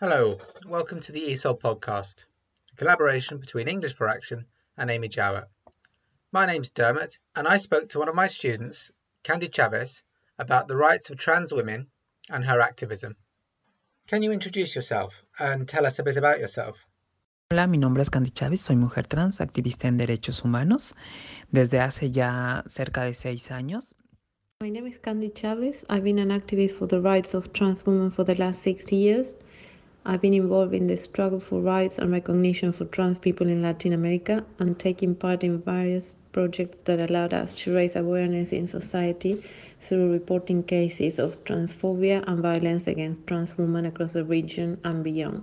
Hello, welcome to the ESOL podcast, a collaboration between English for Action and Amy Jowett. My name's Dermot, and I spoke to one of my students, Candy Chavez, about the rights of trans women and her activism. Can you introduce yourself and tell us a bit about yourself? Hola, mi nombre es Candy Chávez, soy mujer trans, activista en derechos humanos desde hace ya cerca de seis años. My name is Candy Chavez. I've been an activist for the rights of trans women for the last 60 years. I've been involved in the struggle for rights and recognition for trans people in Latin America and taking part in various projects that allowed us to raise awareness in society through reporting cases of transphobia and violence against trans women across the region and beyond.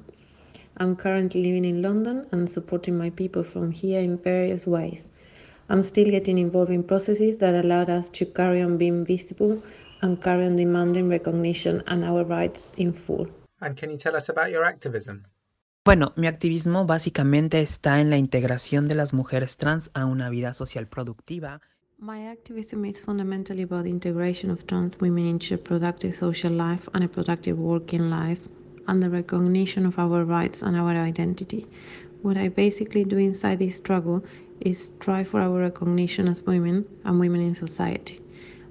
I'm currently living in London and supporting my people from here in various ways. I'm still getting involved in processes that allowed us to carry on being visible and carry on demanding recognition and our rights in full. And can you tell us about your activism? Bueno, mi activismo básicamente está en la integración de las mujeres trans a una vida social productiva. My activism is fundamentally about the integration of trans women into a productive social life and a productive working life, and the recognition of our rights and our identity. What I basically do inside this struggle is strive for our recognition as women and women in society.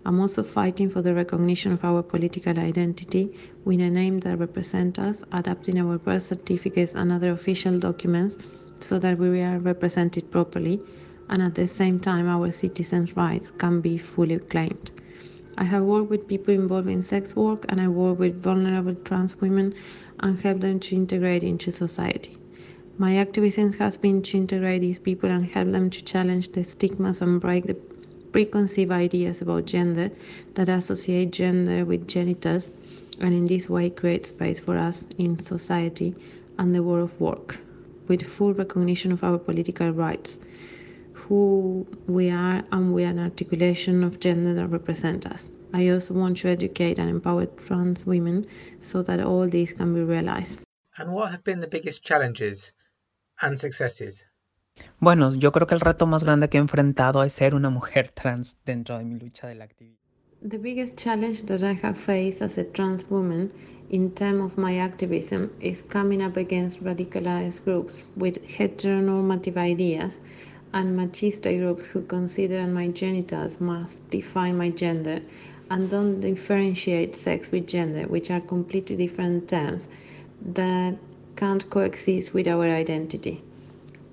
I'm also fighting for the recognition of our political identity with a name that represents us, adapting our birth certificates and other official documents so that we are represented properly and at the same time our citizens' rights can be fully claimed. I have worked with people involved in sex work and I work with vulnerable trans women and help them to integrate into society. My activism has been to integrate these people and help them to challenge the stigmas and break the preconceived ideas about gender that associate gender with genitals and in this way create space for us in society and the world of work with full recognition of our political rights who we are and with an articulation of gender that represent us i also want to educate and empower trans women so that all these can be realized And what have been the biggest challenges and successes? Bueno, yo creo que el reto más grande que he enfrentado es ser una mujer trans dentro de mi lucha del activismo. The biggest challenge that I have faced as a trans woman in terms of my activism is coming up against radicalized groups with heteronormative ideas and machista groups who consider my genitals must define my gender and don't differentiate sex with gender, which are completely different terms that can't coexist with our identity.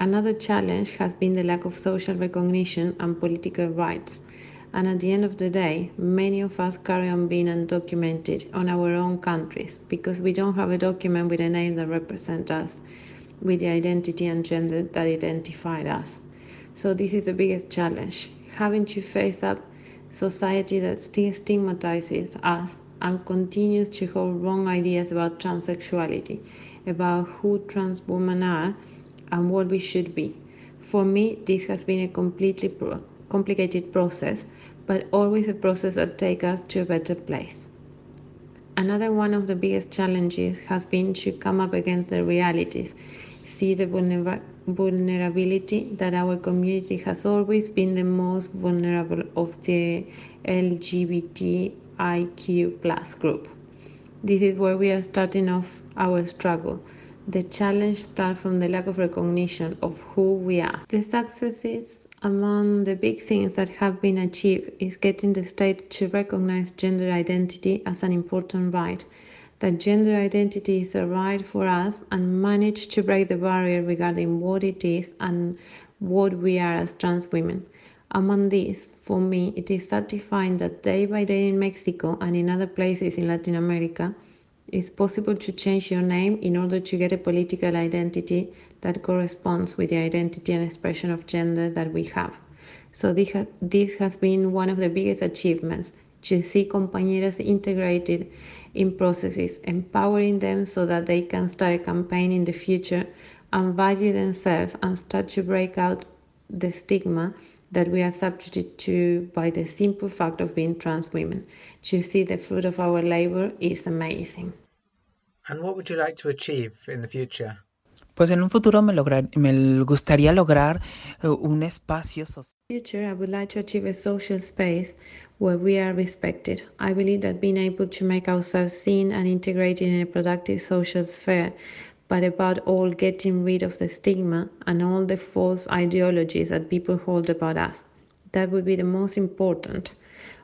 Another challenge has been the lack of social recognition and political rights. And at the end of the day, many of us carry on being undocumented on our own countries because we don't have a document with a name that represents us with the identity and gender that identified us. So this is the biggest challenge, having to face up society that still stigmatizes us and continues to hold wrong ideas about transsexuality, about who trans women are and what we should be. For me, this has been a completely pro- complicated process, but always a process that takes us to a better place. Another one of the biggest challenges has been to come up against the realities, see the vulner- vulnerability that our community has always been the most vulnerable of the LGBTIQ plus group. This is where we are starting off our struggle. The challenge starts from the lack of recognition of who we are. The successes among the big things that have been achieved is getting the state to recognize gender identity as an important right. That gender identity is a right for us and manage to break the barrier regarding what it is and what we are as trans women. Among these, for me, it is satisfying that day by day in Mexico and in other places in Latin America, it's possible to change your name in order to get a political identity that corresponds with the identity and expression of gender that we have. So this, ha- this has been one of the biggest achievements to see compañeras integrated in processes, empowering them so that they can start a campaign in the future and value themselves and start to break out the stigma that we are subjected to by the simple fact of being trans women. To see the fruit of our labor is amazing. And what would you like to achieve in the future? Pues en un futuro me, lograr, me gustaría lograr uh, un espacio social. future, I would like to achieve a social space where we are respected. I believe that being able to make ourselves seen and integrated in a productive social sphere, but about all getting rid of the stigma and all the false ideologies that people hold about us. That would be the most important.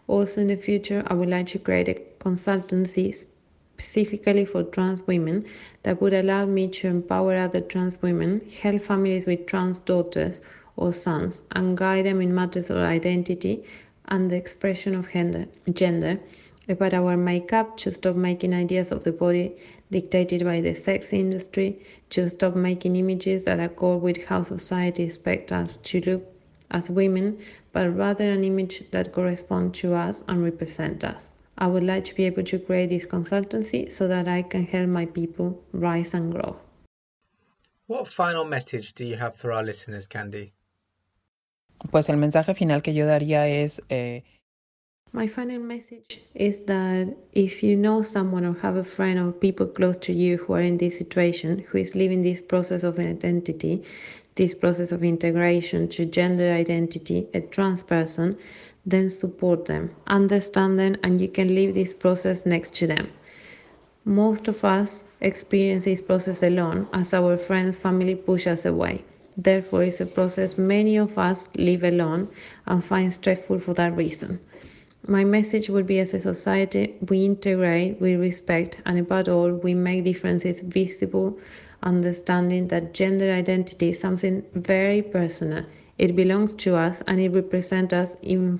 Also, in the future, I would like to create a consultancy specifically for trans women that would allow me to empower other trans women, help families with trans daughters or sons, and guide them in matters of identity and the expression of gender, about our makeup, to stop making ideas of the body dictated by the sex industry, to stop making images that accord with how society expects us to look as women, but rather an image that corresponds to us and represent us. I would like to be able to create this consultancy so that I can help my people rise and grow. What final message do you have for our listeners, Candy? Pues el mensaje final que yo daría es... Eh, My final message is that if you know someone or have a friend or people close to you who are in this situation, who is living this process of identity, this process of integration to gender identity, a trans person, then support them, understand them, and you can live this process next to them. Most of us experience this process alone as our friends, family push us away. Therefore, it's a process many of us live alone and find stressful for that reason. My message would be as a society, we integrate, we respect, and above all, we make differences visible, understanding that gender identity is something very personal. It belongs to us and it represents us in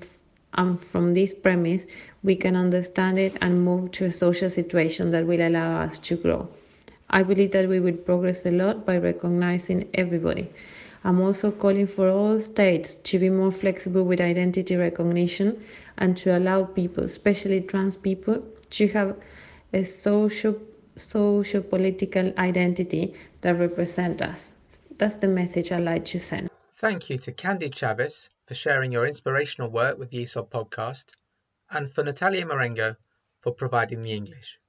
and from this premise we can understand it and move to a social situation that will allow us to grow. I believe that we will progress a lot by recognizing everybody. I'm also calling for all states to be more flexible with identity recognition and to allow people, especially trans people, to have a social social political identity that represent us. That's the message I'd like to send. Thank you to Candy Chavez for sharing your inspirational work with the ESOL podcast and for Natalia Marengo for providing the English.